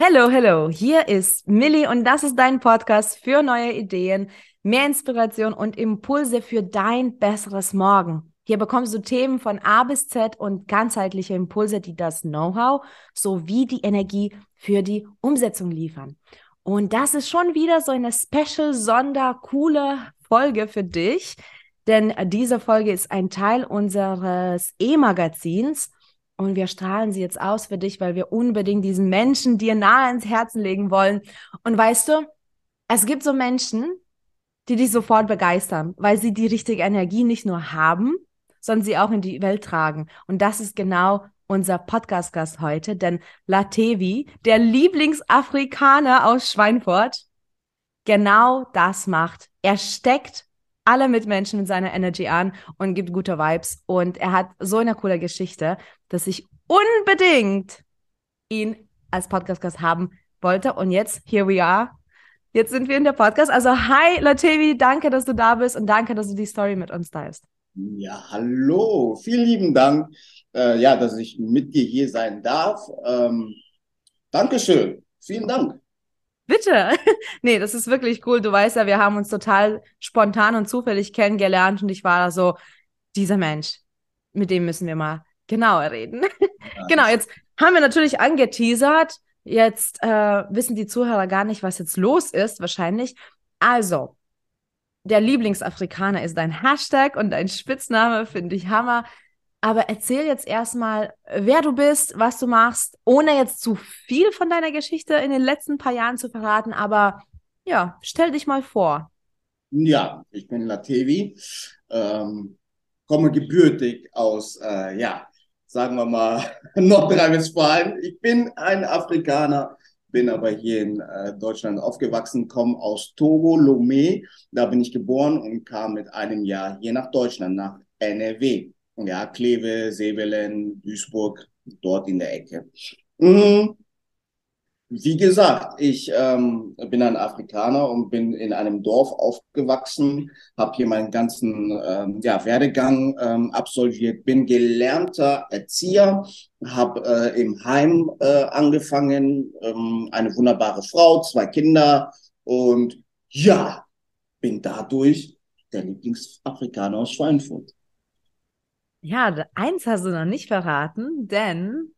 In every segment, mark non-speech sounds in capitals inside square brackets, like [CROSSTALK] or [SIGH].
Hello, hello. Hier ist Millie und das ist dein Podcast für neue Ideen, mehr Inspiration und Impulse für dein besseres Morgen. Hier bekommst du Themen von A bis Z und ganzheitliche Impulse, die das Know-how sowie die Energie für die Umsetzung liefern. Und das ist schon wieder so eine special, sonder, coole Folge für dich, denn diese Folge ist ein Teil unseres E-Magazins und wir strahlen sie jetzt aus für dich, weil wir unbedingt diesen Menschen dir nahe ins Herzen legen wollen. Und weißt du, es gibt so Menschen, die dich sofort begeistern, weil sie die richtige Energie nicht nur haben, sondern sie auch in die Welt tragen. Und das ist genau unser Podcast-Gast heute, denn Latevi, der Lieblingsafrikaner aus Schweinfurt, genau das macht. Er steckt alle Mitmenschen mit seiner Energy an und gibt gute Vibes. Und er hat so eine coole Geschichte, dass ich unbedingt ihn als Podcast-Gast haben wollte. Und jetzt, here we are. Jetzt sind wir in der Podcast. Also, hi, Latevi, danke, dass du da bist und danke, dass du die Story mit uns teilst. Ja, hallo, vielen lieben Dank, äh, ja, dass ich mit dir hier sein darf. Ähm, Dankeschön, vielen Dank. Bitte. [LAUGHS] nee, das ist wirklich cool. Du weißt ja, wir haben uns total spontan und zufällig kennengelernt und ich war da so, dieser Mensch, mit dem müssen wir mal genauer reden. [LAUGHS] Ja. genau, jetzt haben wir natürlich angeteasert. Jetzt äh, wissen die Zuhörer gar nicht, was jetzt los ist, wahrscheinlich. Also, der Lieblingsafrikaner ist dein Hashtag und dein Spitzname, finde ich Hammer. Aber erzähl jetzt erstmal, wer du bist, was du machst, ohne jetzt zu viel von deiner Geschichte in den letzten paar Jahren zu verraten. Aber ja, stell dich mal vor. Ja, ich bin Latevi, ähm, komme gebürtig aus, äh, ja, sagen wir mal, [LAUGHS] Nordrhein-Westfalen. Ich bin ein Afrikaner, bin aber hier in äh, Deutschland aufgewachsen, komme aus Togo, Lomé. Da bin ich geboren und kam mit einem Jahr hier nach Deutschland, nach NRW ja, Kleve, Sevelen, Duisburg, dort in der Ecke. Mhm. Wie gesagt, ich ähm, bin ein Afrikaner und bin in einem Dorf aufgewachsen, habe hier meinen ganzen ähm, ja, Werdegang ähm, absolviert, bin gelernter Erzieher, habe äh, im Heim äh, angefangen, ähm, eine wunderbare Frau, zwei Kinder und ja, bin dadurch der Lieblingsafrikaner aus Schweinfurt. Ja, eins hast du noch nicht verraten, denn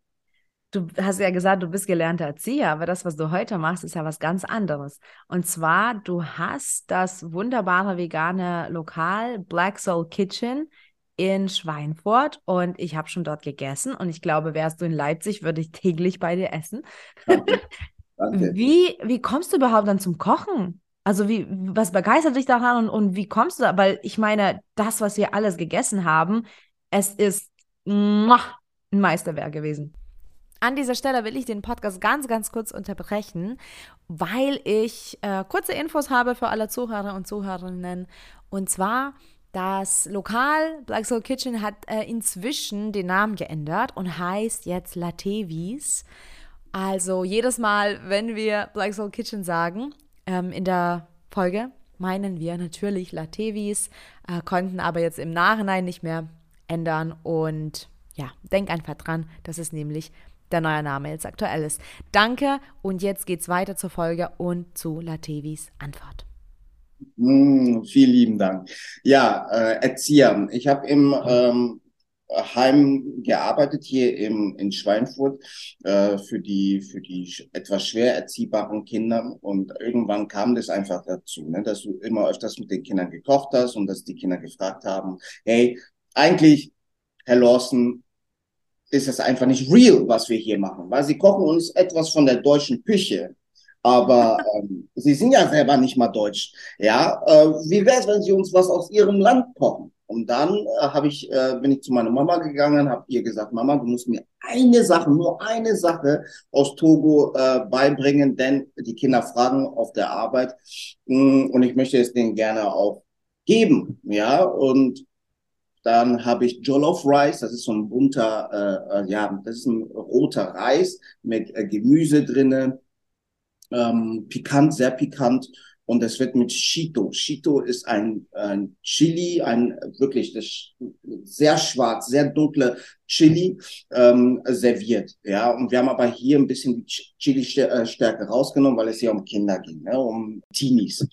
du hast ja gesagt, du bist gelernter Erzieher, aber das, was du heute machst, ist ja was ganz anderes. Und zwar, du hast das wunderbare vegane Lokal Black Soul Kitchen in Schweinfurt und ich habe schon dort gegessen und ich glaube, wärst du in Leipzig, würde ich täglich bei dir essen. Danke. Danke. [LAUGHS] Wie, wie kommst du überhaupt dann zum Kochen? Also wie, was begeistert dich daran und, und wie kommst du da? Weil ich meine, das, was wir alles gegessen haben, es ist ein Meisterwerk gewesen. An dieser Stelle will ich den Podcast ganz, ganz kurz unterbrechen, weil ich äh, kurze Infos habe für alle Zuhörer und Zuhörerinnen. Und zwar, das Lokal Black Soul Kitchen hat äh, inzwischen den Namen geändert und heißt jetzt Latevis. Also jedes Mal, wenn wir Black Soul Kitchen sagen, ähm, in der Folge, meinen wir natürlich Latevis, äh, konnten aber jetzt im Nachhinein nicht mehr ändern und ja, denk einfach dran, dass es nämlich der neue Name jetzt aktuell ist. Danke und jetzt geht's weiter zur Folge und zu Latevis Antwort. Mm, vielen lieben Dank. Ja, äh, Erzieher. Ich habe im ähm, Heim gearbeitet hier im, in Schweinfurt äh, für die für die etwas schwer erziehbaren Kinder und irgendwann kam das einfach dazu, ne, dass du immer öfters mit den Kindern gekocht hast und dass die Kinder gefragt haben, hey, eigentlich, Herr Lawson, ist es einfach nicht real, was wir hier machen, weil sie kochen uns etwas von der deutschen Küche. Aber [LAUGHS] ähm, sie sind ja selber nicht mal deutsch. Ja, äh, wie wäre es, wenn sie uns was aus ihrem Land kochen? Und dann äh, habe ich, äh, bin ich zu meiner Mama gegangen, habe ihr gesagt, Mama, du musst mir eine Sache, nur eine Sache aus Togo äh, beibringen, denn die Kinder fragen auf der Arbeit mh, mm, und ich möchte es denen gerne auch geben. Ja, und dann habe ich Jollof Rice, das ist so ein bunter, äh, äh, ja, das ist ein roter Reis mit äh, Gemüse drinne, ähm, pikant, sehr pikant. und es wird mit Chito. Chito ist ein, ein Chili, ein wirklich das, sehr schwarz, sehr dunkle Chili ähm, serviert. Ja, und wir haben aber hier ein bisschen die Chili-Stärke rausgenommen, weil es hier um Kinder ging, ne? um Teenies.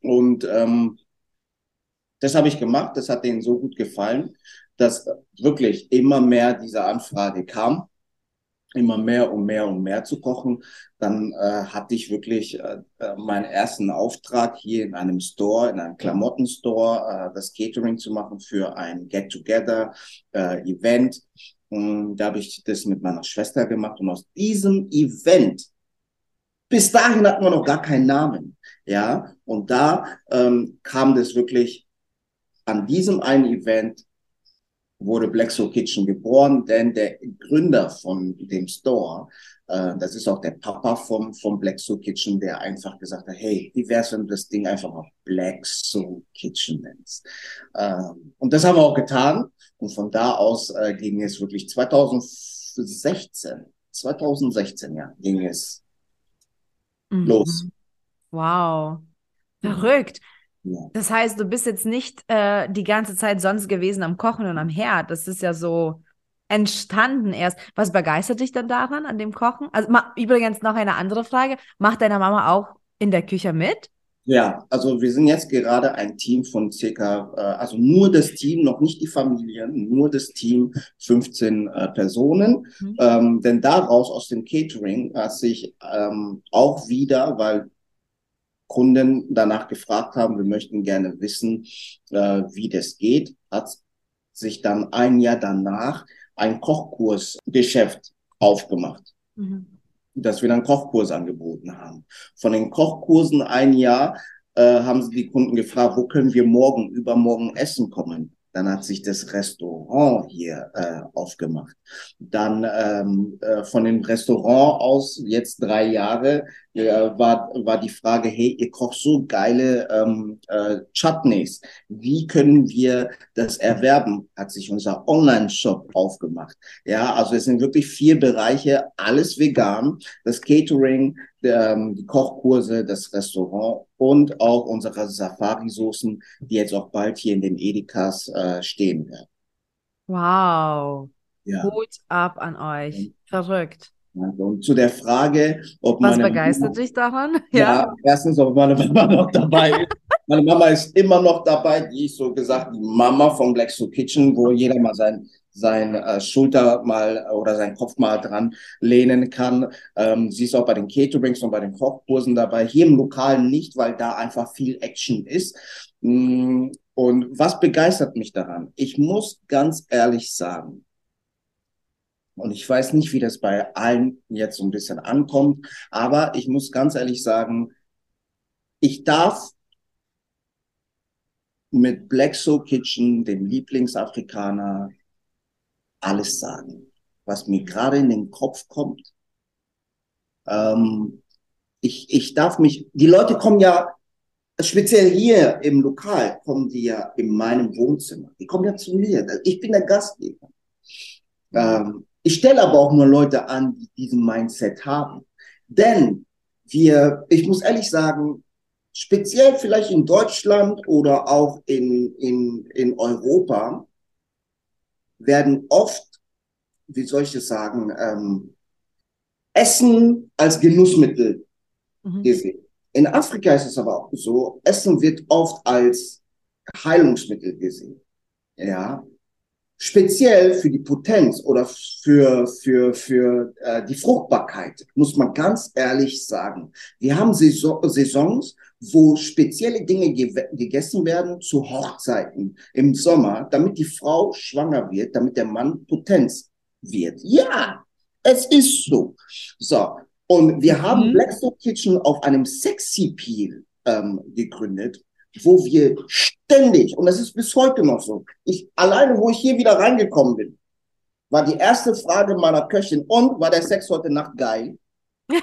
Und ähm, das habe ich gemacht, das hat denen so gut gefallen, dass wirklich immer mehr diese Anfrage kam. Immer mehr und mehr und mehr zu kochen. Dann äh, hatte ich wirklich äh, äh, meinen ersten Auftrag hier in einem Store, in einem Klamottenstore, äh, das Catering zu machen für ein Get-Together-Event. Äh, da habe ich das mit meiner Schwester gemacht. Und aus diesem Event, bis dahin hatten wir noch gar keinen Namen, ja, und da ähm, kam das wirklich an diesem einen Event wurde Black Soul Kitchen geboren, denn der Gründer von dem Store, äh, das ist auch der Papa vom, vom Black Soul Kitchen, der einfach gesagt hat, hey, wie wär's, wenn du das Ding einfach mal Black Soul Kitchen nennst? Ähm, und das haben wir auch getan. Und von da aus äh, ging es wirklich 2016, 2016, ja, ging es mhm. los. Wow. Verrückt. Ja. Das heißt, du bist jetzt nicht äh, die ganze Zeit sonst gewesen am Kochen und am Herd. Das ist ja so entstanden erst. Was begeistert dich dann daran, an dem Kochen? Also übrigens noch eine andere Frage. Macht deine Mama auch in der Küche mit? Ja, also wir sind jetzt gerade ein Team von circa, äh, also nur das Team, noch nicht die Familien, nur das Team, 15 äh, Personen. Mhm. Ähm, denn daraus aus dem Catering hat sich ähm, auch wieder, weil Kunden danach gefragt haben, wir möchten gerne wissen, äh, wie das geht, hat sich dann ein Jahr danach ein Kochkursgeschäft aufgemacht, mhm. dass wir dann Kochkurs angeboten haben. Von den Kochkursen ein Jahr äh, haben sie die Kunden gefragt, wo können wir morgen, übermorgen essen kommen? Dann hat sich das Restaurant hier äh, aufgemacht. Dann ähm, äh, von dem Restaurant aus, jetzt drei Jahre, äh, war, war die Frage, hey, ihr kocht so geile ähm, äh, Chutneys. Wie können wir das erwerben? Hat sich unser Online-Shop aufgemacht. Ja, also es sind wirklich vier Bereiche, alles vegan. Das Catering, ähm, die Kochkurse, das Restaurant und auch unsere Safari-Soßen, die jetzt auch bald hier in den Edekas äh, stehen werden. Wow. Ja. Hut ab an euch. Verrückt. und zu der Frage, ob Was begeistert Mama, dich daran? [LAUGHS] Ja. ja, erstens, ob meine Mama noch dabei ist. meine Mama ist immer noch dabei, die ist so gesagt die Mama von Black Soul Kitchen, wo jeder mal sein sein äh, Schulter mal oder sein Kopf mal dran lehnen kann. Ähm, sie ist auch bei den Caterings und bei den Kochkursen dabei. Hier im Lokalen nicht, weil da einfach viel Action ist. Mm, und was begeistert mich daran? Ich muss ganz ehrlich sagen, und ich weiß nicht, wie das bei allen jetzt so ein bisschen ankommt, aber ich muss ganz ehrlich sagen, ich darf mit Black Soul Kitchen, dem Lieblingsafrikaner, alles sagen, was mir gerade in den Kopf kommt. Ähm, ich, ich darf mich, die Leute kommen ja, speziell hier im Lokal, kommen die ja in meinem Wohnzimmer. Die kommen ja zu mir. Ich bin der Gastgeber. Ähm, ich stelle aber auch nur Leute an, die diesen Mindset haben. Denn wir, ich muss ehrlich sagen, speziell vielleicht in Deutschland oder auch in, in, in Europa, werden oft, wie soll ich das sagen, ähm, Essen als Genussmittel mhm. gesehen. In Afrika ist es aber auch so, Essen wird oft als Heilungsmittel gesehen. Ja, speziell für die Potenz oder für, für, für äh, die Fruchtbarkeit, muss man ganz ehrlich sagen. Wir haben Saisons, wo spezielle Dinge ge gegessen werden zu Hochzeiten im Sommer, damit die Frau schwanger wird, damit der Mann Potenz wird. Ja, es ist so. So. Und wir haben mhm. Blackstone Kitchen auf einem Sexy Peel ähm, gegründet, wo wir ständig, und das ist bis heute noch so, ich, alleine wo ich hier wieder reingekommen bin, war die erste Frage meiner Köchin, und war der Sex heute Nacht geil? [LAUGHS] ja,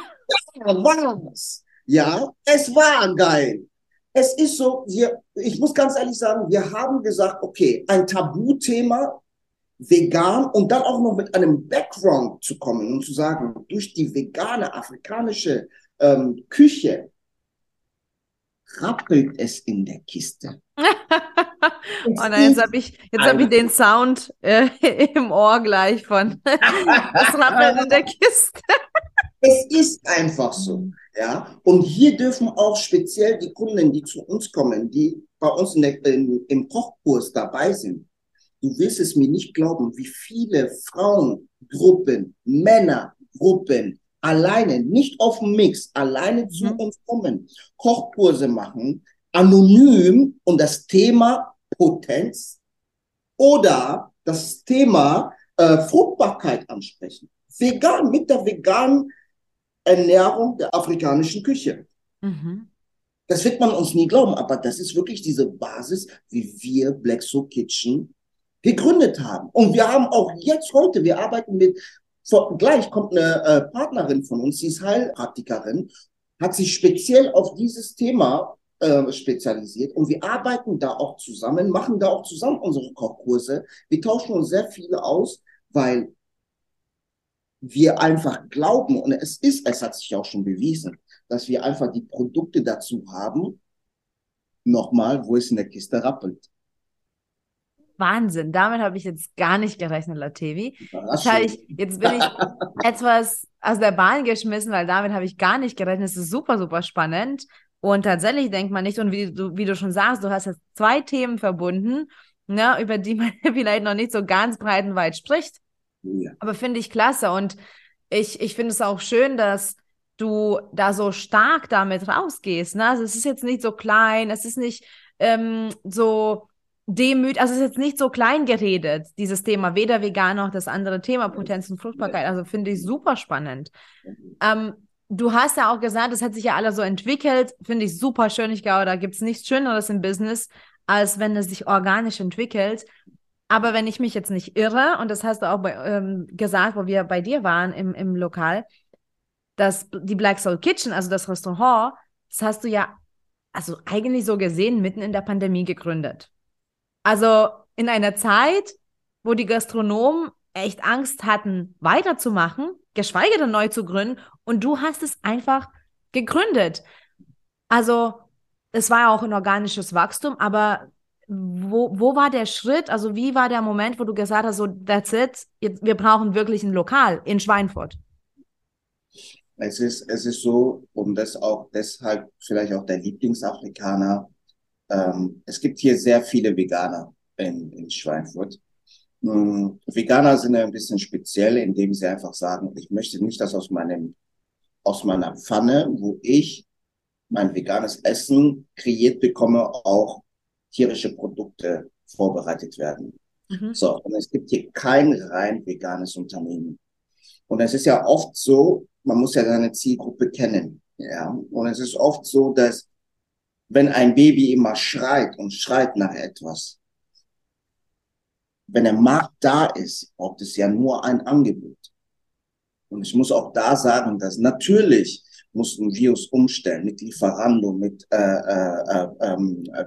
was? Ja, es war geil. Es ist so, wir, ich muss ganz ehrlich sagen, wir haben gesagt, okay, ein Tabuthema, vegan und dann auch noch mit einem Background zu kommen und zu sagen, durch die vegane afrikanische ähm, Küche rappelt es in der Kiste. Und [LAUGHS] oh jetzt habe ich, jetzt hab ich den Sound äh, [LAUGHS] im Ohr gleich von [LAUGHS] das Rappeln in der Kiste. Es ist einfach so. Ja? Und hier dürfen auch speziell die Kunden, die zu uns kommen, die bei uns der, in, im Kochkurs dabei sind, du wirst es mir nicht glauben, wie viele Frauengruppen, Männergruppen alleine, nicht auf dem Mix, alleine zu mhm. uns kommen, Kochkurse machen, anonym und das Thema Potenz oder das Thema äh, Fruchtbarkeit ansprechen. Vegan, mit der veganen Ernährung der afrikanischen Küche. Mhm. Das wird man uns nie glauben, aber das ist wirklich diese Basis, wie wir Black Soul Kitchen gegründet haben. Und wir haben auch jetzt heute, wir arbeiten mit, vor, gleich kommt eine äh, Partnerin von uns, sie ist Heilpraktikerin, hat sich speziell auf dieses Thema äh, spezialisiert und wir arbeiten da auch zusammen, machen da auch zusammen unsere Kochkurse. Wir tauschen uns sehr viele aus, weil wir einfach glauben, und es ist, es hat sich auch schon bewiesen, dass wir einfach die Produkte dazu haben, nochmal, wo es in der Kiste rappelt. Wahnsinn, damit habe ich jetzt gar nicht gerechnet, Latevi. Jetzt, ich, jetzt bin ich [LAUGHS] etwas aus der Bahn geschmissen, weil damit habe ich gar nicht gerechnet. Es ist super, super spannend. Und tatsächlich denkt man nicht, und wie du, wie du schon sagst, du hast jetzt zwei Themen verbunden, ne, über die man [LAUGHS] vielleicht noch nicht so ganz breit und weit spricht. Ja. Aber finde ich klasse. Und ich, ich finde es auch schön, dass du da so stark damit rausgehst. Ne? Also es ist jetzt nicht so klein, es ist nicht ähm, so demüt, also es ist jetzt nicht so klein geredet, dieses Thema, weder vegan noch das andere Thema, Potenz und Fruchtbarkeit. Also finde ich super spannend. Ähm, du hast ja auch gesagt, das hat sich ja alles so entwickelt. Finde ich super schön. Ich glaube, da gibt es nichts Schöneres im Business, als wenn es sich organisch entwickelt. Aber wenn ich mich jetzt nicht irre, und das hast du auch bei, ähm, gesagt, wo wir bei dir waren im, im Lokal, dass die Black Soul Kitchen, also das Restaurant, das hast du ja also eigentlich so gesehen mitten in der Pandemie gegründet. Also in einer Zeit, wo die Gastronomen echt Angst hatten, weiterzumachen, geschweige denn neu zu gründen, und du hast es einfach gegründet. Also es war auch ein organisches Wachstum, aber wo, wo war der Schritt? Also wie war der Moment, wo du gesagt hast, so that's it, jetzt, wir brauchen wirklich ein Lokal in Schweinfurt? Es ist, es ist so, und das auch deshalb vielleicht auch der Lieblingsafrikaner. Ähm, es gibt hier sehr viele Veganer in, in Schweinfurt. Ähm, Veganer sind ein bisschen speziell, indem sie einfach sagen, ich möchte nicht, dass aus meinem, aus meiner Pfanne, wo ich mein veganes Essen kreiert bekomme, auch tierische Produkte vorbereitet werden. Mhm. So, und es gibt hier kein rein veganes Unternehmen. Und es ist ja oft so, man muss ja seine Zielgruppe kennen. Ja, und es ist oft so, dass wenn ein Baby immer schreit und schreit nach etwas, wenn der Markt da ist, braucht es ja nur ein Angebot. Und ich muss auch da sagen, dass natürlich mussten wir uns umstellen mit Lieferando, mit, äh, äh, äh,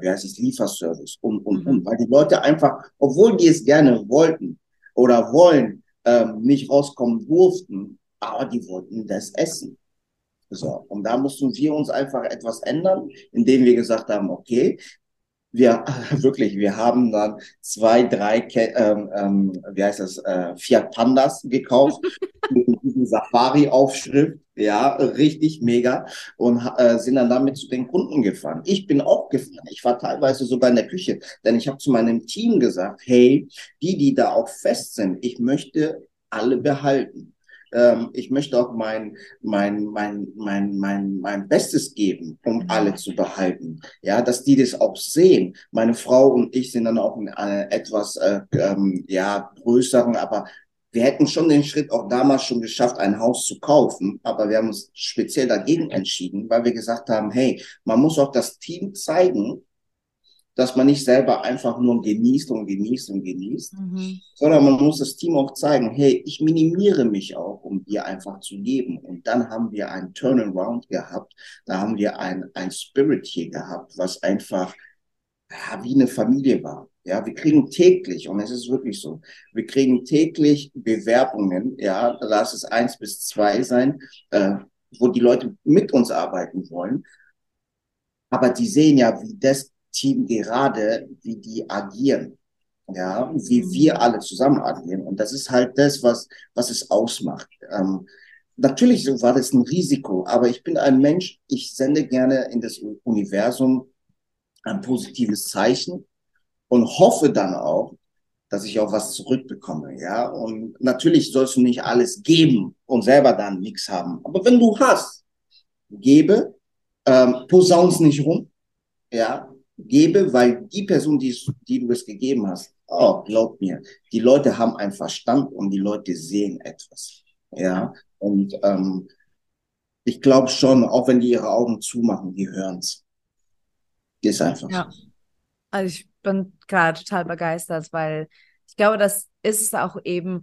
wie heißt es, Lieferservice und, und, mhm. und, weil die Leute einfach, obwohl die es gerne wollten oder wollen, ähm, nicht rauskommen durften, aber die wollten das essen. So, und da mussten wir uns einfach etwas ändern, indem wir gesagt haben, okay, wir [LAUGHS] wirklich, wir haben dann zwei, drei, ähm, ähm, wie heißt das, äh, Fiat Pandas gekauft [LAUGHS] mit diesem Safari-Aufschrift, ja, richtig mega und äh, sind dann damit zu den Kunden gefahren. Ich bin auch gefahren. Ich war teilweise sogar in der Küche, denn ich habe zu meinem Team gesagt, hey, die, die da auch fest sind, ich möchte alle behalten ähm, ich möchte auch mein, mein, mein, mein, mein, mein Bestes geben, um mhm. alle zu behalten. Ja, dass die das auch sehen. Meine Frau und ich sind dann auch in einer etwas, äh, ähm, ja, größeren, aber wir hätten schon den Schritt auch damals schon geschafft, ein Haus zu kaufen, aber wir haben uns speziell dagegen entschieden, weil wir gesagt haben, hey, man muss auch das Team zeigen, dass man nicht selber einfach nur genießt und genießt und genießt, mhm. sondern man muss das Team auch zeigen, hey, ich minimiere mich auch, um dir einfach zu geben. Und dann haben wir ein Turnaround gehabt, da haben wir ein, ein Spirit hier gehabt, was einfach ja, wie eine Familie war. Ja, wir kriegen täglich, und es ist wirklich so, wir kriegen täglich Bewerbungen, ja, lass es eins bis zwei sein, äh, wo die Leute mit uns arbeiten wollen Aber die sehen ja, wie das Team gerade, wie die agieren. Ja, wie wir alle zusammen agieren. Und das ist halt das, was, was es ausmacht. Ähm, natürlich war das ein Risiko, aber ich bin ein Mensch, ich sende gerne in das Universum ein positives Zeichen und hoffe dann auch, dass ich auch was zurückbekomme, ja. Und natürlich sollst du nicht alles geben und selber dann nichts haben. Aber wenn du hast, gebe, ähm, posaun's nicht rum, ja, gebe, weil die Person, die, die du es gegeben hast, oh, glaub mir, die Leute haben einen Verstand und die Leute sehen etwas, ja. Und ähm, ich glaube schon, auch wenn die ihre Augen zumachen, die hören's. Ist einfach. Ja. Also ich bin gerade total begeistert, weil ich glaube, das ist es auch eben,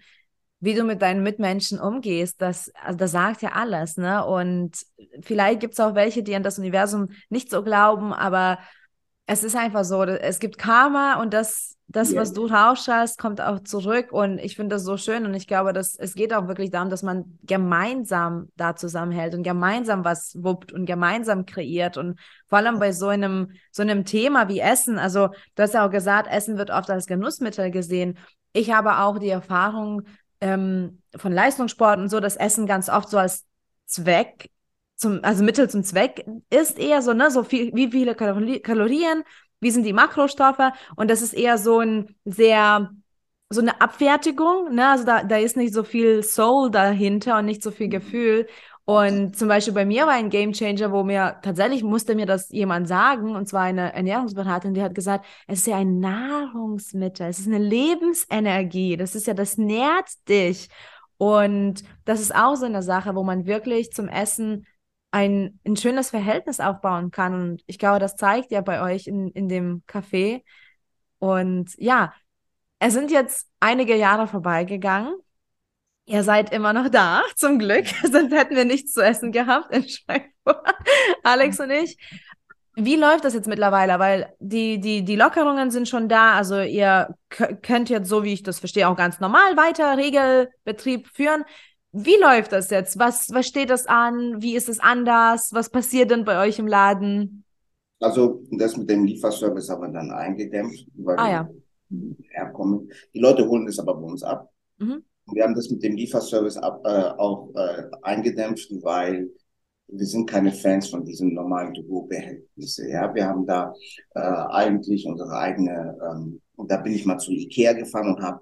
wie du mit deinen Mitmenschen umgehst, das, also das sagt ja alles, ne? Und vielleicht gibt es auch welche, die an das Universum nicht so glauben, aber es ist einfach so, es gibt Karma und das, das yeah. was du rausschaust, kommt auch zurück und ich finde das so schön und ich glaube, dass es geht auch wirklich darum, dass man gemeinsam da zusammenhält und gemeinsam was wuppt und gemeinsam kreiert und vor allem bei so einem, so einem Thema wie Essen, also du hast ja auch gesagt, Essen wird oft als Genussmittel gesehen. Ich habe auch die Erfahrung ähm, von Leistungssport und so, dass Essen ganz oft so als Zweck zum, also Mittel zum Zweck ist eher so, ne, so viel, wie viele Kalorien, wie sind die Makrostoffe? Und das ist eher so ein sehr, so eine Abfertigung, ne, also da, da ist nicht so viel Soul dahinter und nicht so viel Gefühl. Und zum Beispiel bei mir war ein Game Changer, wo mir tatsächlich musste mir das jemand sagen, und zwar eine Ernährungsberaterin, die hat gesagt, es ist ja ein Nahrungsmittel, es ist eine Lebensenergie, das ist ja, das nährt dich. Und das ist auch so eine Sache, wo man wirklich zum Essen ein, ein schönes Verhältnis aufbauen kann. Und ich glaube, das zeigt ja bei euch in, in dem Café. Und ja, es sind jetzt einige Jahre vorbeigegangen. Ihr seid immer noch da, [LAUGHS] zum Glück. [LAUGHS] Sonst hätten wir nichts zu essen gehabt in Schweinfurt, [LAUGHS] Alex und ich. Wie läuft das jetzt mittlerweile? Weil die, die, die Lockerungen sind schon da. Also ihr könnt jetzt, so wie ich das verstehe, auch ganz normal weiter Regelbetrieb führen. Wie läuft das jetzt? Was, was steht das an? Wie ist es anders? Was passiert denn bei euch im Laden? Also das mit dem Lieferservice haben wir dann eingedämpft, weil ah, ja. herkommen. Die Leute holen es aber bei uns ab. Mhm. Wir haben das mit dem Lieferservice ab, äh, auch äh, eingedämpft, weil wir sind keine Fans von diesen normalen To-Go-Behältnissen. Ja, wir haben da äh, eigentlich unsere eigene, ähm, und da bin ich mal zu Ikea gefahren und habe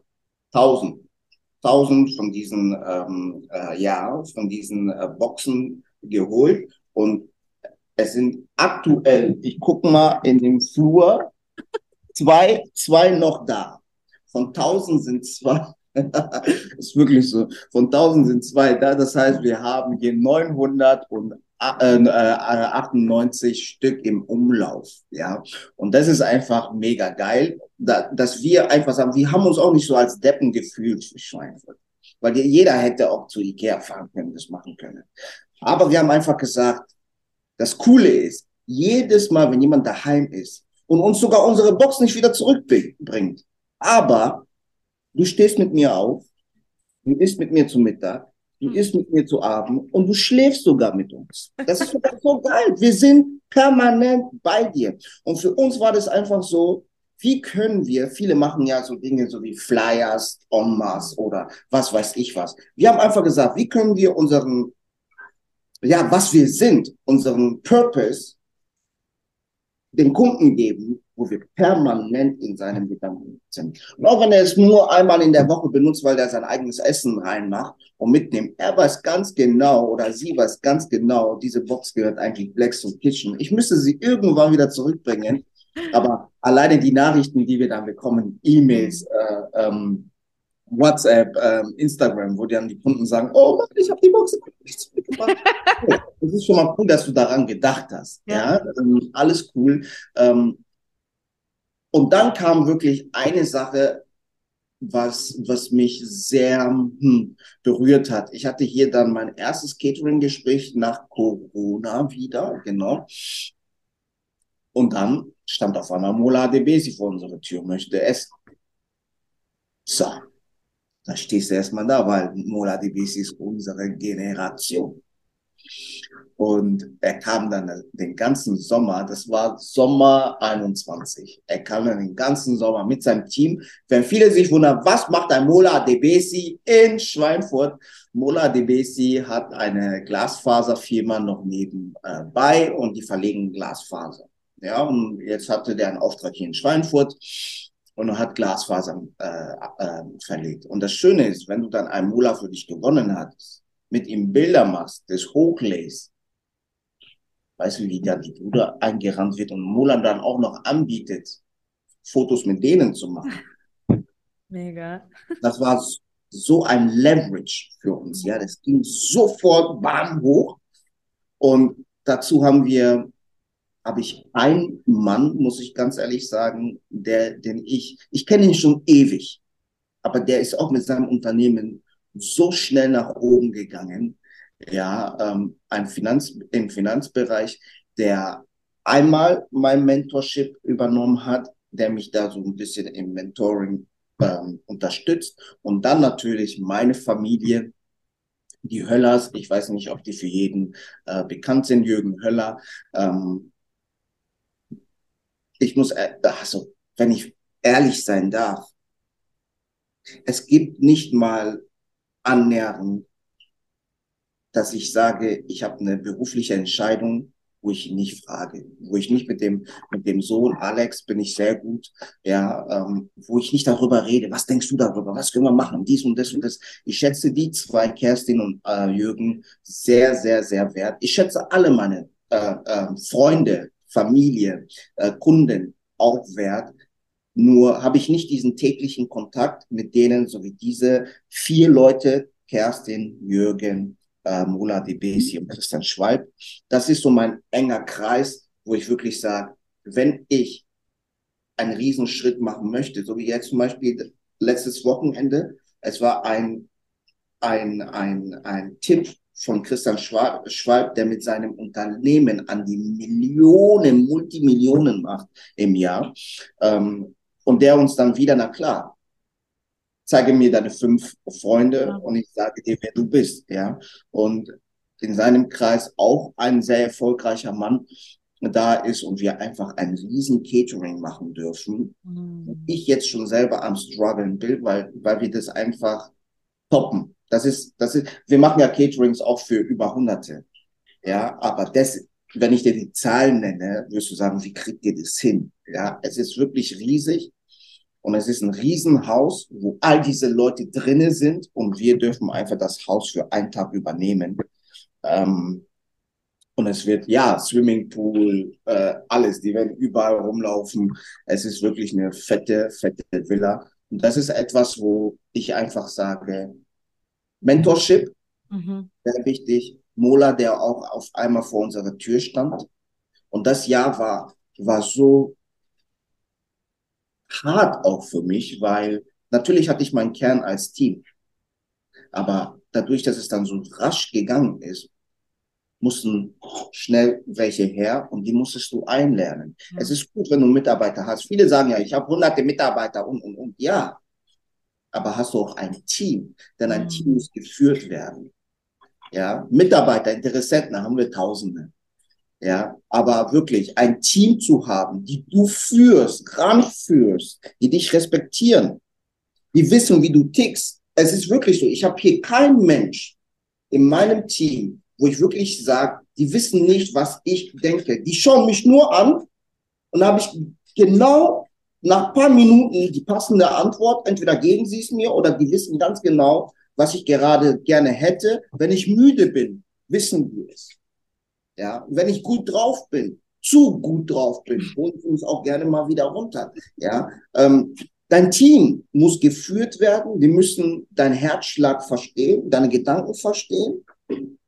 tausend 1000 von diesen, ähm, äh, ja, von diesen äh, Boxen geholt und es sind aktuell, ich gucke mal in dem Flur, zwei, zwei noch da. Von 1000 sind zwei, [LAUGHS] ist wirklich so, von 1000 sind zwei da. Das heißt, wir haben hier 900 und 98 äh, Stück im Umlauf, ja. Und das ist einfach mega geil, da, dass wir einfach sagen, wir haben uns auch nicht so als Deppen gefühlt für Schweinfurt. Weil jeder hätte auch zu Ikea fahren können, das machen können. Aber wir haben einfach gesagt, das Coole ist, jedes Mal, wenn jemand daheim ist und uns sogar unsere Box nicht wieder zurückbringt, aber du stehst mit mir auf, du isst mit mir zu Mittag, Du hm. isst mit mir zu Abend und du schläfst sogar mit uns. Das ist so geil. Wir sind permanent bei dir. Und für uns war das einfach so, wie können wir, viele machen ja so Dinge so wie Flyers, Omas oder was weiß ich was. Wir haben einfach gesagt, wie können wir unseren, ja, was wir sind, unseren Purpose den Kunden geben, wo wir permanent in seinem Gedanken sind. Und auch wenn er es nur einmal in der Woche benutzt, weil er sein eigenes Essen reinmacht und mitnimmt, er weiß ganz genau oder sie weiß ganz genau, diese Box gehört eigentlich Blacks zum Kitchen. Ich müsste sie irgendwann wieder zurückbringen, aber alleine die Nachrichten, die wir dann bekommen, E-Mails, äh, ähm, WhatsApp, ähm, Instagram, wo dann die Kunden sagen, oh Mann, ich habe die Box nicht zurückgebracht. [LAUGHS] das ist schon mal cool, dass du daran gedacht hast. Ja, ja? Ähm, alles cool. Ähm, und dann kam wirklich eine Sache, was, was mich sehr hm, berührt hat. Ich hatte hier dann mein erstes Catering-Gespräch nach Corona wieder, genau. Und dann stand auf einmal Mola Debesi vor unserer Tür, möchte essen. So, da stehst du erstmal da, weil Mola Debesi ist unsere Generation. Und er kam dann den ganzen Sommer, das war Sommer 21. Er kam dann den ganzen Sommer mit seinem Team. Wenn viele sich wundern, was macht ein Mola Debesi in Schweinfurt? Mola Debesi hat eine Glasfaserfirma noch nebenbei und die verlegen Glasfaser. Ja, und jetzt hatte der einen Auftrag hier in Schweinfurt und hat Glasfaser äh, äh, verlegt. Und das Schöne ist, wenn du dann einen Mola für dich gewonnen hast, mit ihm Bilder machst, das hochlässt, weißt du, wie dann die Bruder eingerannt wird und Mulan dann auch noch anbietet, Fotos mit denen zu machen. [LAUGHS] Mega. Das war so ein Leverage für uns, ja. Das ging sofort bam hoch. Und dazu haben wir, habe ich einen Mann, muss ich ganz ehrlich sagen, der, den ich, ich kenne ihn schon ewig, aber der ist auch mit seinem Unternehmen so schnell nach oben gegangen ja, ähm, ein Finanz, im Finanzbereich, der einmal mein Mentorship übernommen hat, der mich da so ein bisschen im Mentoring ähm, unterstützt und dann natürlich meine Familie, die Höllers, ich weiß nicht, ob die für jeden äh, bekannt sind, Jürgen Höller. Ähm, ich muss, äh, also, wenn ich ehrlich sein darf, es gibt nicht mal annähernd dass ich sage, ich habe eine berufliche Entscheidung, wo ich nicht frage, wo ich nicht mit dem mit dem Sohn Alex bin ich sehr gut, ja, ähm, wo ich nicht darüber rede. Was denkst du darüber? Was können wir machen? Dies und das und das. Ich schätze die zwei, Kerstin und äh, Jürgen, sehr, sehr, sehr wert. Ich schätze alle meine äh, äh, Freunde, Familie, äh, Kunden auch wert. Nur habe ich nicht diesen täglichen Kontakt mit denen, so wie diese vier Leute, Kerstin, Jürgen, äh, Mola Debesi und Christian Schwalb. Das ist so mein enger Kreis, wo ich wirklich sage, wenn ich einen Riesenschritt machen möchte, so wie jetzt zum Beispiel letztes Wochenende, es war ein, ein, ein, ein Tipp von Christian Schwalb, der mit seinem Unternehmen an die Millionen, Multimillionen macht im Jahr. Ähm, und der uns dann wieder, na klar, zeige mir deine fünf Freunde ja. und ich sage dir, wer du bist, ja. Und in seinem Kreis auch ein sehr erfolgreicher Mann da ist und wir einfach ein riesen Catering machen dürfen. Mhm. Ich jetzt schon selber am struggeln bin, weil, weil wir das einfach toppen. Das ist, das ist, wir machen ja Caterings auch für über Hunderte. Ja, aber das, wenn ich dir die Zahlen nenne, wirst du sagen, wie kriegt ihr das hin? Ja, es ist wirklich riesig. Und es ist ein Riesenhaus, wo all diese Leute drinnen sind und wir dürfen einfach das Haus für einen Tag übernehmen. Ähm, und es wird, ja, Swimmingpool, äh, alles. Die werden überall rumlaufen. Es ist wirklich eine fette, fette Villa. Und das ist etwas, wo ich einfach sage, Mentorship, mhm. sehr wichtig. Mola, der auch auf einmal vor unserer Tür stand. Und das Jahr war, war so hart auch für mich, weil natürlich hatte ich meinen Kern als Team. Aber dadurch, dass es dann so rasch gegangen ist, mussten schnell welche her und die musstest du einlernen. Ja. Es ist gut, wenn du Mitarbeiter hast. Viele sagen ja, ich habe hunderte Mitarbeiter und, und, und. Ja, aber hast du auch ein Team, denn ein mhm. Team muss geführt werden. Ja, Mitarbeiter, Interessenten haben wir Tausende. Ja, aber wirklich ein Team zu haben, die du führst, ranführst, die dich respektieren, die wissen, wie du tickst. Es ist wirklich so. Ich habe hier keinen Mensch in meinem Team, wo ich wirklich sage, die wissen nicht, was ich denke. Die schauen mich nur an und habe ich genau nach paar Minuten die passende Antwort. Entweder geben sie es mir oder die wissen ganz genau, was ich gerade gerne hätte. Wenn ich müde bin, wissen die es. Ja, wenn ich gut drauf bin, zu gut drauf bin, holen sie uns auch gerne mal wieder runter. Ja, ähm, dein Team muss geführt werden. Die müssen deinen Herzschlag verstehen, deine Gedanken verstehen.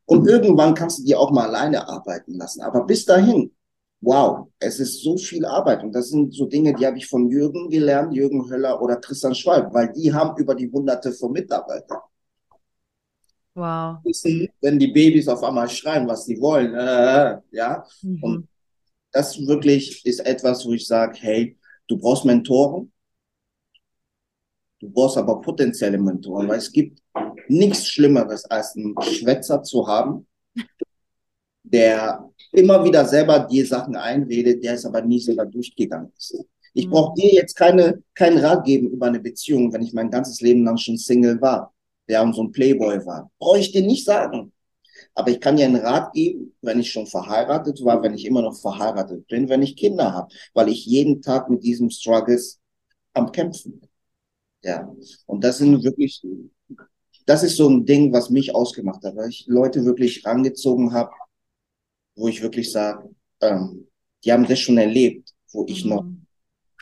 Und irgendwann kannst du die auch mal alleine arbeiten lassen. Aber bis dahin, wow, es ist so viel Arbeit. Und das sind so Dinge, die habe ich von Jürgen gelernt, Jürgen Höller oder Tristan Schwalb, weil die haben über die hunderte von Mitarbeitern. Wow. Wenn die Babys auf einmal schreien, was sie wollen, äh, ja. Mhm. Und das wirklich ist etwas, wo ich sage, hey, du brauchst Mentoren, du brauchst aber potenzielle Mentoren, weil es gibt nichts Schlimmeres, als einen Schwätzer zu haben, der immer wieder selber dir Sachen einredet, der es aber nie selber durchgegangen ist. Ich mhm. brauche dir jetzt keine, keinen Rat geben über eine Beziehung, wenn ich mein ganzes Leben lang schon Single war, der und so ein Playboy war. Brauche ich dir nicht sagen. Aber ich kann dir einen Rat geben, wenn ich schon verheiratet war, wenn ich immer noch verheiratet bin, wenn ich Kinder habe, weil ich jeden Tag mit diesem Struggles am Kämpfen bin. Ja. Und das sind wirklich, das ist so ein Ding, was mich ausgemacht hat, weil ich Leute wirklich rangezogen habe, wo ich wirklich sage, ähm, die haben das schon erlebt, wo ich mhm. noch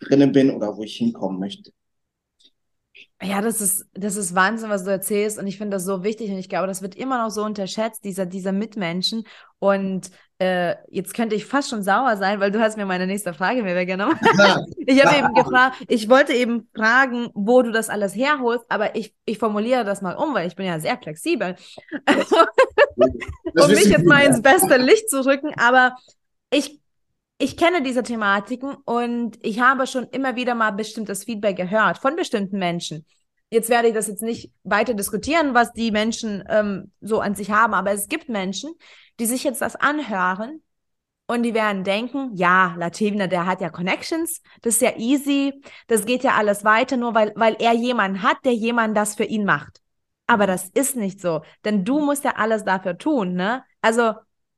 drinnen bin oder wo ich hinkommen möchte. Ja, das ist, das ist Wahnsinn, was du erzählst. Und ich finde das so wichtig. Und ich glaube, das wird immer noch so unterschätzt, dieser, dieser Mitmenschen. Und äh, jetzt könnte ich fast schon sauer sein, weil du hast mir meine nächste Frage mir weggenommen. [LAUGHS] ich habe eben gefragt, ich wollte eben fragen, wo du das alles herholst, aber ich, ich formuliere das mal um, weil ich bin ja sehr flexibel. [LAUGHS] um mich jetzt mal ins beste Licht zu rücken. Aber ich ich kenne diese Thematiken und ich habe schon immer wieder mal bestimmtes Feedback gehört von bestimmten Menschen. Jetzt werde ich das jetzt nicht weiter diskutieren, was die Menschen ähm, so an sich haben, aber es gibt Menschen, die sich jetzt das anhören und die werden denken, ja, Latevina, der hat ja Connections, das ist ja easy, das geht ja alles weiter, nur weil, weil er jemanden hat, der jemand das für ihn macht. Aber das ist nicht so, denn du musst ja alles dafür tun, ne? Also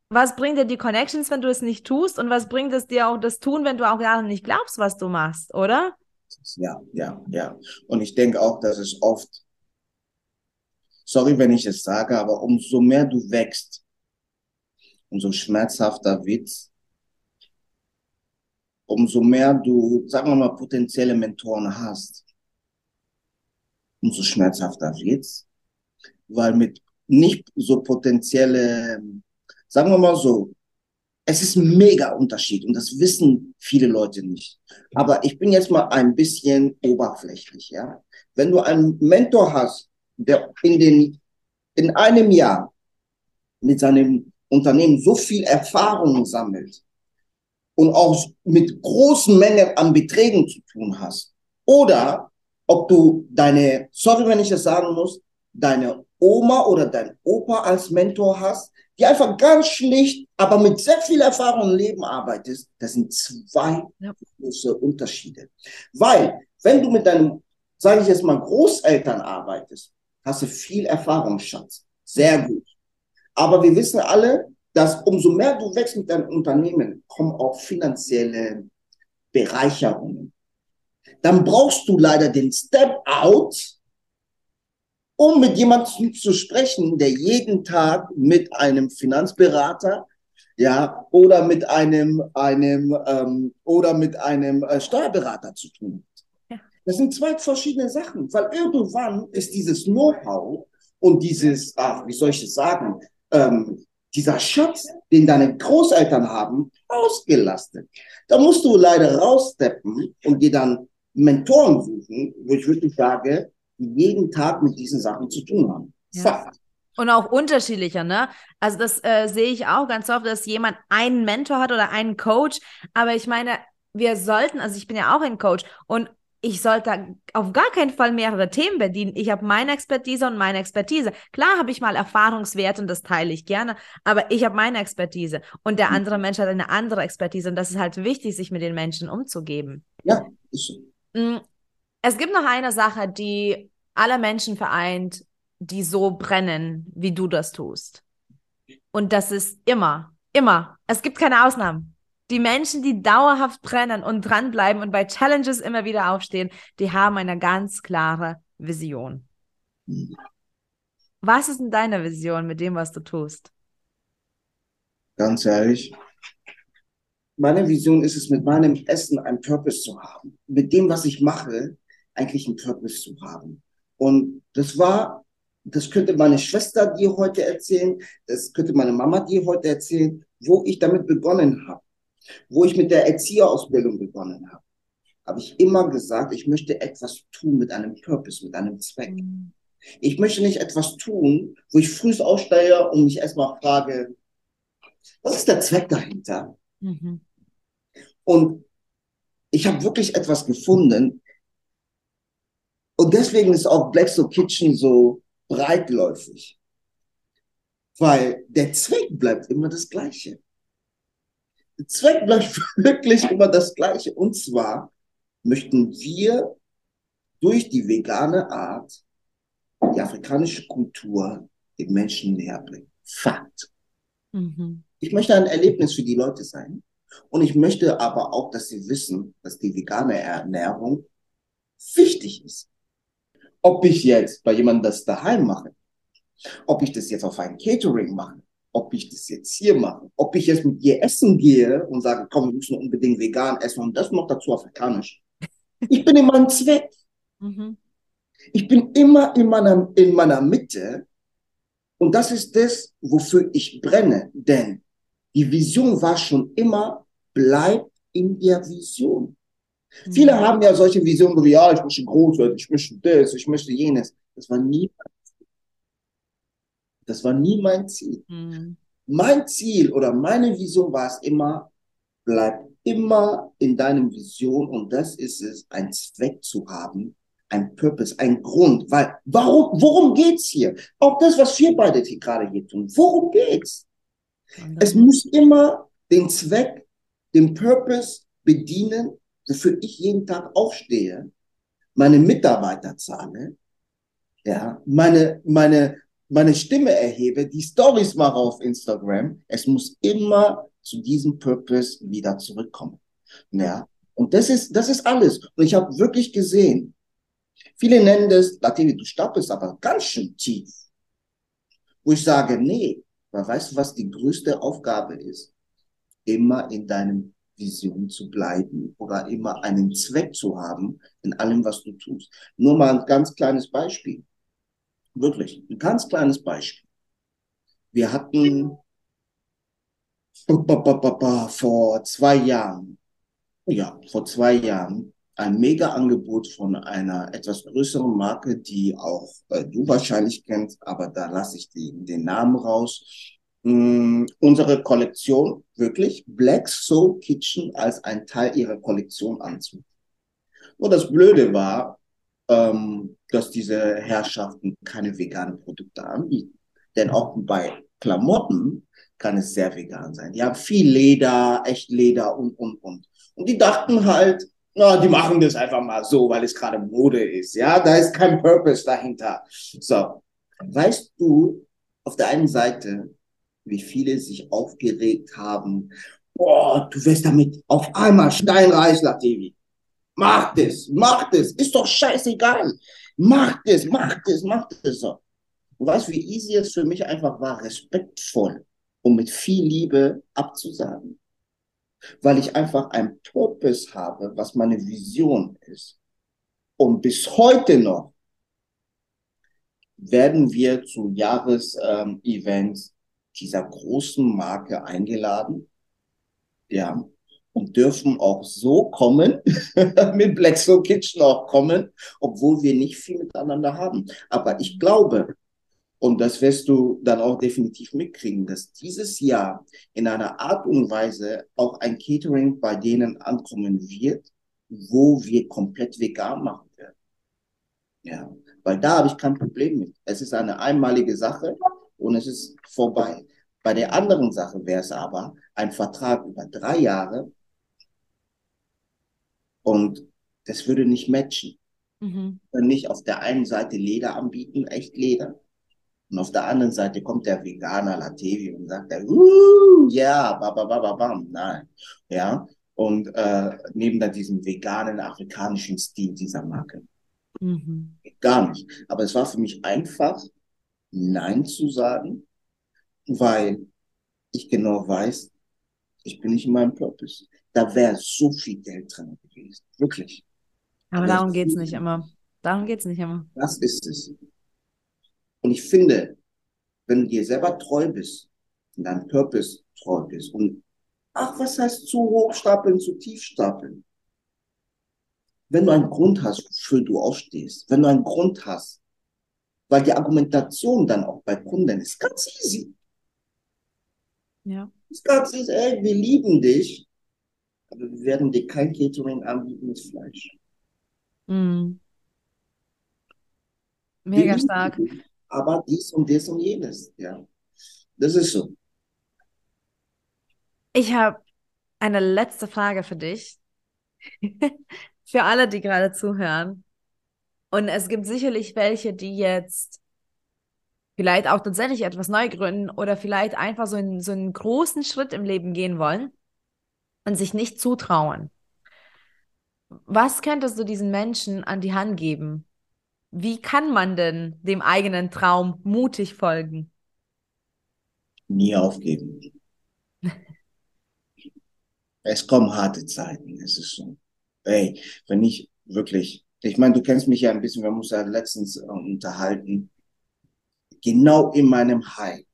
was bringt dir die Connections, wenn du es nicht tust? Und was bringt es dir auch das Tun, wenn du auch gar nicht glaubst, was du machst, oder? Ja, ja, ja. Und ich denke auch, dass es oft, sorry, wenn ich es sage, aber umso mehr du wächst, umso schmerzhafter wird's. Umso mehr du, sagen wir mal, potenzielle Mentoren hast, umso schmerzhafter wird's. Weil mit nicht so potenzielle Sagen wir mal so, es ist ein mega Unterschied und das wissen viele Leute nicht. Aber ich bin jetzt mal ein bisschen oberflächlich, ja. Wenn du einen Mentor hast, der in den, in einem Jahr mit seinem Unternehmen so viel Erfahrung sammelt und auch mit großen Mengen an Beträgen zu tun hast, oder ob du deine, sorry, wenn ich das sagen muss, deine Oma oder dein Opa als Mentor hast, die einfach ganz schlicht, aber mit sehr viel Erfahrung im Leben arbeitest, das sind zwei ja. große Unterschiede. Weil, wenn du mit deinem, sage ich jetzt mal, Großeltern arbeitest, hast du viel Erfahrungsschatz. Sehr gut. Aber wir wissen alle, dass umso mehr du wächst mit deinem Unternehmen, kommen auch finanzielle Bereicherungen. Dann brauchst du leider den Step Out, um mit jemandem zu sprechen, der jeden Tag mit einem Finanzberater ja, oder mit einem, einem ähm, oder mit einem äh, Steuerberater zu tun hat. Das sind zwei verschiedene Sachen, weil irgendwann ist dieses Know-how und dieses, ach, wie soll ich das sagen, ähm, dieser Schatz, den deine Großeltern haben, ausgelastet. Da musst du leider raussteppen und dir dann Mentoren suchen, wo ich wirklich sage, die jeden Tag mit diesen Sachen zu tun haben. Ja. Fakt. Und auch unterschiedlicher, ne? Also das äh, sehe ich auch ganz oft, dass jemand einen Mentor hat oder einen Coach. Aber ich meine, wir sollten, also ich bin ja auch ein Coach und ich sollte auf gar keinen Fall mehrere Themen bedienen. Ich habe meine Expertise und meine Expertise. Klar habe ich mal Erfahrungswerte und das teile ich gerne, aber ich habe meine Expertise und der hm. andere Mensch hat eine andere Expertise und das ist halt wichtig, sich mit den Menschen umzugeben. Ja, ist so. Es gibt noch eine Sache, die alle Menschen vereint, die so brennen, wie du das tust. Und das ist immer, immer. Es gibt keine Ausnahmen. Die Menschen, die dauerhaft brennen und dranbleiben und bei Challenges immer wieder aufstehen, die haben eine ganz klare Vision. Was ist denn deine Vision mit dem, was du tust? Ganz ehrlich, meine Vision ist es, mit meinem Essen einen Purpose zu haben. Mit dem, was ich mache, eigentlich einen Purpose zu haben. Und das war, das könnte meine Schwester dir heute erzählen, das könnte meine Mama dir heute erzählen, wo ich damit begonnen habe, wo ich mit der Erzieherausbildung begonnen habe. Habe ich immer gesagt, ich möchte etwas tun mit einem Purpose, mit einem Zweck. Mhm. Ich möchte nicht etwas tun, wo ich früh aussteige und mich erstmal frage, was ist der Zweck dahinter? Mhm. Und ich habe wirklich etwas gefunden, und deswegen ist auch Black Soul Kitchen so breitläufig. Weil der Zweck bleibt immer das Gleiche. Der Zweck bleibt [LAUGHS] wirklich immer das Gleiche. Und zwar möchten wir durch die vegane Art die afrikanische Kultur den Menschen näher bringen. Fakt. Mhm. Ich möchte ein Erlebnis für die Leute sein. Und ich möchte aber auch, dass sie wissen, dass die vegane Ernährung wichtig ist. Ob ich jetzt bei jemandem das daheim mache, ob ich das jetzt auf ein Catering mache, ob ich das jetzt hier mache, ob ich jetzt mit dir essen gehe und sage, komm, wir müssen unbedingt vegan essen und das noch dazu afrikanisch. Ich bin in meinem Zweck. Mhm. Ich bin immer in meiner, in meiner Mitte und das ist das, wofür ich brenne, denn die Vision war schon immer, bleib in der Vision. Mhm. Viele haben ja solche Visionen wie, ja, ich möchte groß werden, ich möchte das, ich möchte jenes. Das war nie, das war nie mein Ziel. Mhm. Mein Ziel oder meine Vision war es immer, bleib immer in deinem Vision und das ist es, einen Zweck zu haben, ein Purpose, ein Grund, weil warum, worum geht's hier? Auch das, was wir beide hier gerade hier tun, worum geht's? Es muss immer den Zweck, den Purpose bedienen, wofür ich jeden Tag aufstehe, meine Mitarbeiter zahle, ja, meine, meine, meine Stimme erhebe, die Stories mache auf Instagram. Es muss immer zu diesem Purpose wieder zurückkommen. Ja, und das ist, das ist alles. Und ich habe wirklich gesehen, viele nennen das, Latini, du stapelst aber ganz schön tief. Wo ich sage, nee, weil weißt du, was die größte Aufgabe ist? Immer in deinem Vision zu bleiben oder immer einen Zweck zu haben in allem, was du tust. Nur mal ein ganz kleines Beispiel. Wirklich, ein ganz kleines Beispiel. Wir hatten vor zwei Jahren, ja, vor zwei Jahren ein Mega-Angebot von einer etwas größeren Marke, die auch äh, du wahrscheinlich kennst, aber da lasse ich die, den Namen raus. Mm, unsere Kollektion wirklich Black Soul Kitchen als ein Teil ihrer Kollektion anzubieten. Nur das Blöde war, ähm, dass diese Herrschaften keine veganen Produkte anbieten. Denn auch bei Klamotten kann es sehr vegan sein. Die haben viel Leder, echt Leder und, und, und. Und die dachten halt, na, die machen das einfach mal so, weil es gerade Mode ist. Ja, da ist kein Purpose dahinter. So. Weißt du, auf der einen Seite, wie viele sich aufgeregt haben, boah, du wirst damit auf einmal steinreich, Lativi. Mach das, mach das, ist doch scheißegal. Mach das, mach das, mach das so. Und weißt du, wie easy es für mich einfach war, respektvoll und mit viel Liebe abzusagen. Weil ich einfach ein Purpose habe, was meine Vision ist. Und bis heute noch werden wir zu Jahresevents ähm, dieser großen Marke eingeladen. Ja. Und dürfen auch so kommen, [LAUGHS] mit Black Soul Kitchen auch kommen, obwohl wir nicht viel miteinander haben. Aber ich glaube, und das wirst du dann auch definitiv mitkriegen, dass dieses Jahr in einer Art und Weise auch ein Catering bei denen ankommen wird, wo wir komplett vegan machen werden. Ja, weil da habe ich kein Problem mit. Es ist eine einmalige Sache und es ist vorbei. Bei der anderen Sache wäre es aber ein Vertrag über drei Jahre und das würde nicht matchen. Mhm. Nicht auf der einen Seite Leder anbieten, echt Leder, und auf der anderen Seite kommt der Veganer Latevi und sagt, uh, ja, babababam, nein, ja. Und äh, neben da diesem veganen afrikanischen Stil dieser Marke. Mhm. Gar nicht. Aber es war für mich einfach, Nein zu sagen, weil ich genau weiß, ich bin nicht in meinem Purpose. Da wäre so viel Geld drin gewesen. Wirklich. Aber darum geht es nicht immer. Darum geht es nicht immer. Das ist es. Und ich finde, wenn du dir selber treu bist, in deinem Purpose treu bist und ach, was heißt zu hoch stapeln, zu tief stapeln? Wenn du einen Grund hast, wofür du aufstehst, wenn du einen Grund hast, weil die Argumentation dann auch bei Kunden ist ganz easy. Ja. Ist ganz easy, ey, wir lieben dich, aber wir werden dir kein Catering anbieten mit Fleisch. Mm. Mega stark aber dies und das und jenes, ja. Das ist so. Ich habe eine letzte Frage für dich. [LAUGHS] für alle, die gerade zuhören. Und es gibt sicherlich welche, die jetzt vielleicht auch tatsächlich etwas neu gründen oder vielleicht einfach so, in, so einen großen Schritt im Leben gehen wollen und sich nicht zutrauen. Was könntest du diesen Menschen an die Hand geben? Wie kann man denn dem eigenen Traum mutig folgen? Nie aufgeben. [LAUGHS] es kommen harte Zeiten, es ist so. Ey, wenn ich wirklich, ich meine, du kennst mich ja ein bisschen, wir haben uns ja letztens äh, unterhalten, genau in meinem High,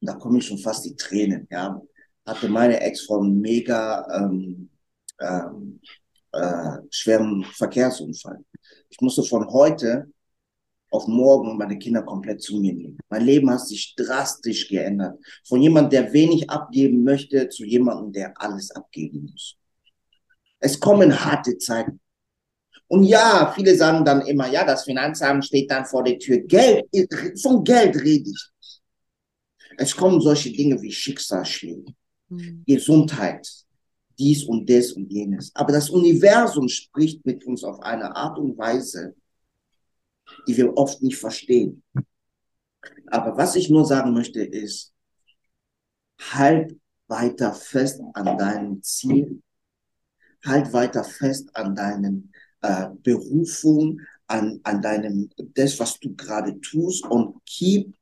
da kommen ich schon fast die Tränen, ja, hatte meine Ex-Frau einen mega ähm, ähm, äh, schweren Verkehrsunfall. Ich musste von heute auf morgen meine Kinder komplett zu mir nehmen. Mein Leben hat sich drastisch geändert. Von jemandem, der wenig abgeben möchte, zu jemandem, der alles abgeben muss. Es kommen harte Zeiten. Und ja, viele sagen dann immer, ja, das Finanzamt steht dann vor der Tür. Geld, von Geld rede ich. Es kommen solche Dinge wie Schicksalsschläge, mhm. Gesundheit, dies und das und jenes. Aber das Universum spricht mit uns auf eine Art und Weise, die wir oft nicht verstehen. Aber was ich nur sagen möchte ist, halt weiter fest an deinem Ziel, halt weiter fest an deinem äh, Berufung, an, an deinem, das, was du gerade tust und keep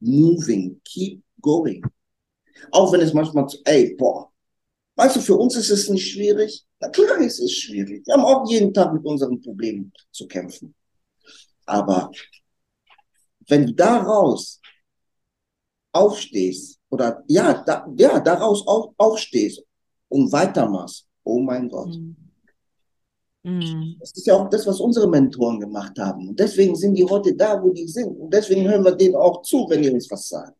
moving, keep going. Auch wenn es manchmal, ey, boah, weißt du, für uns ist es nicht schwierig. Na klar ist es schwierig. Wir haben auch jeden Tag mit unseren Problemen zu kämpfen. Aber wenn du daraus aufstehst oder ja, da, ja daraus auf, aufstehst und weitermachst, oh mein Gott. Mhm. Mhm. Das ist ja auch das, was unsere Mentoren gemacht haben. Und deswegen sind die heute da, wo die sind. Und deswegen hören wir denen auch zu, wenn die uns was sagen.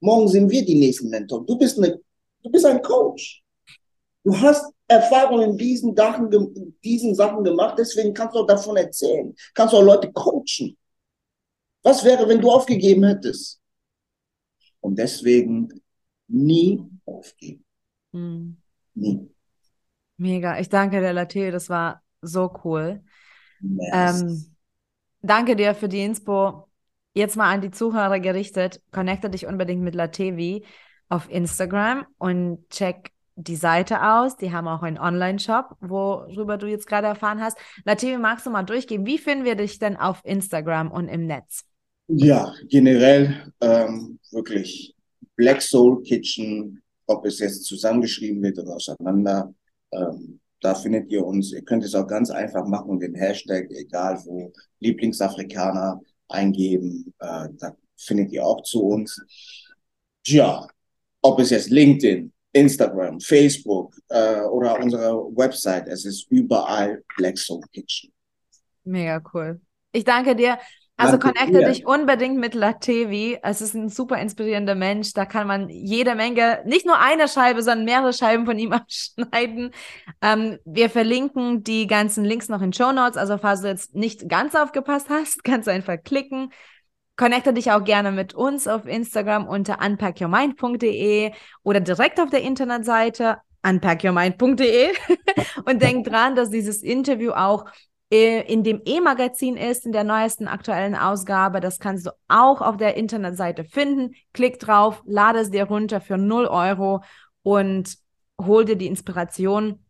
Morgen sind wir die nächsten Mentoren. Du bist, eine, du bist ein Coach. Du hast Erfahrungen in diesen, Sachen, diesen Sachen gemacht, deswegen kannst du auch davon erzählen. Kannst du auch Leute coachen. Was wäre, wenn du aufgegeben hättest? Und deswegen nie aufgeben. Hm. Nie. Mega. Ich danke dir, Latte. Das war so cool. Ähm, danke dir für die Inspo. Jetzt mal an die Zuhörer gerichtet. Connecte dich unbedingt mit Latevi auf Instagram und check die Seite aus. Die haben auch einen Online-Shop, worüber du jetzt gerade erfahren hast. Latevi, magst du mal durchgehen? Wie finden wir dich denn auf Instagram und im Netz? Ja, generell ähm, wirklich Black Soul Kitchen, ob es jetzt zusammengeschrieben wird oder auseinander. Ähm, da findet ihr uns. Ihr könnt es auch ganz einfach machen, den Hashtag, egal wo, Lieblingsafrikaner eingeben. Äh, da findet ihr auch zu uns. Ja, ob es jetzt LinkedIn, Instagram, Facebook äh, oder unsere Website. Es ist überall Black Soul Kitchen. Mega cool. Ich danke dir. Also connecte dich unbedingt mit Latevi. Es ist ein super inspirierender Mensch. Da kann man jede Menge, nicht nur eine Scheibe, sondern mehrere Scheiben von ihm [LAUGHS] abschneiden. Ähm, wir verlinken die ganzen Links noch in Show Notes. Also falls du jetzt nicht ganz aufgepasst hast, [LAUGHS] kannst du einfach klicken. Connecte dich auch gerne mit uns auf Instagram unter unpackyourmind.de oder direkt auf der Internetseite unpackyourmind.de [LAUGHS] und denk dran, dass dieses Interview auch in dem E-Magazin ist, in der neuesten aktuellen Ausgabe. Das kannst du auch auf der Internetseite finden. Klick drauf, lade es dir runter für 0 Euro und hol dir die Inspiration,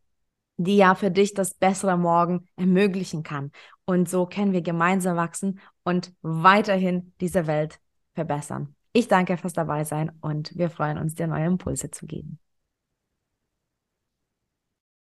die ja für dich das bessere Morgen ermöglichen kann. Und so können wir gemeinsam wachsen und weiterhin diese Welt verbessern. Ich danke fürs dabei sein und wir freuen uns, dir neue Impulse zu geben.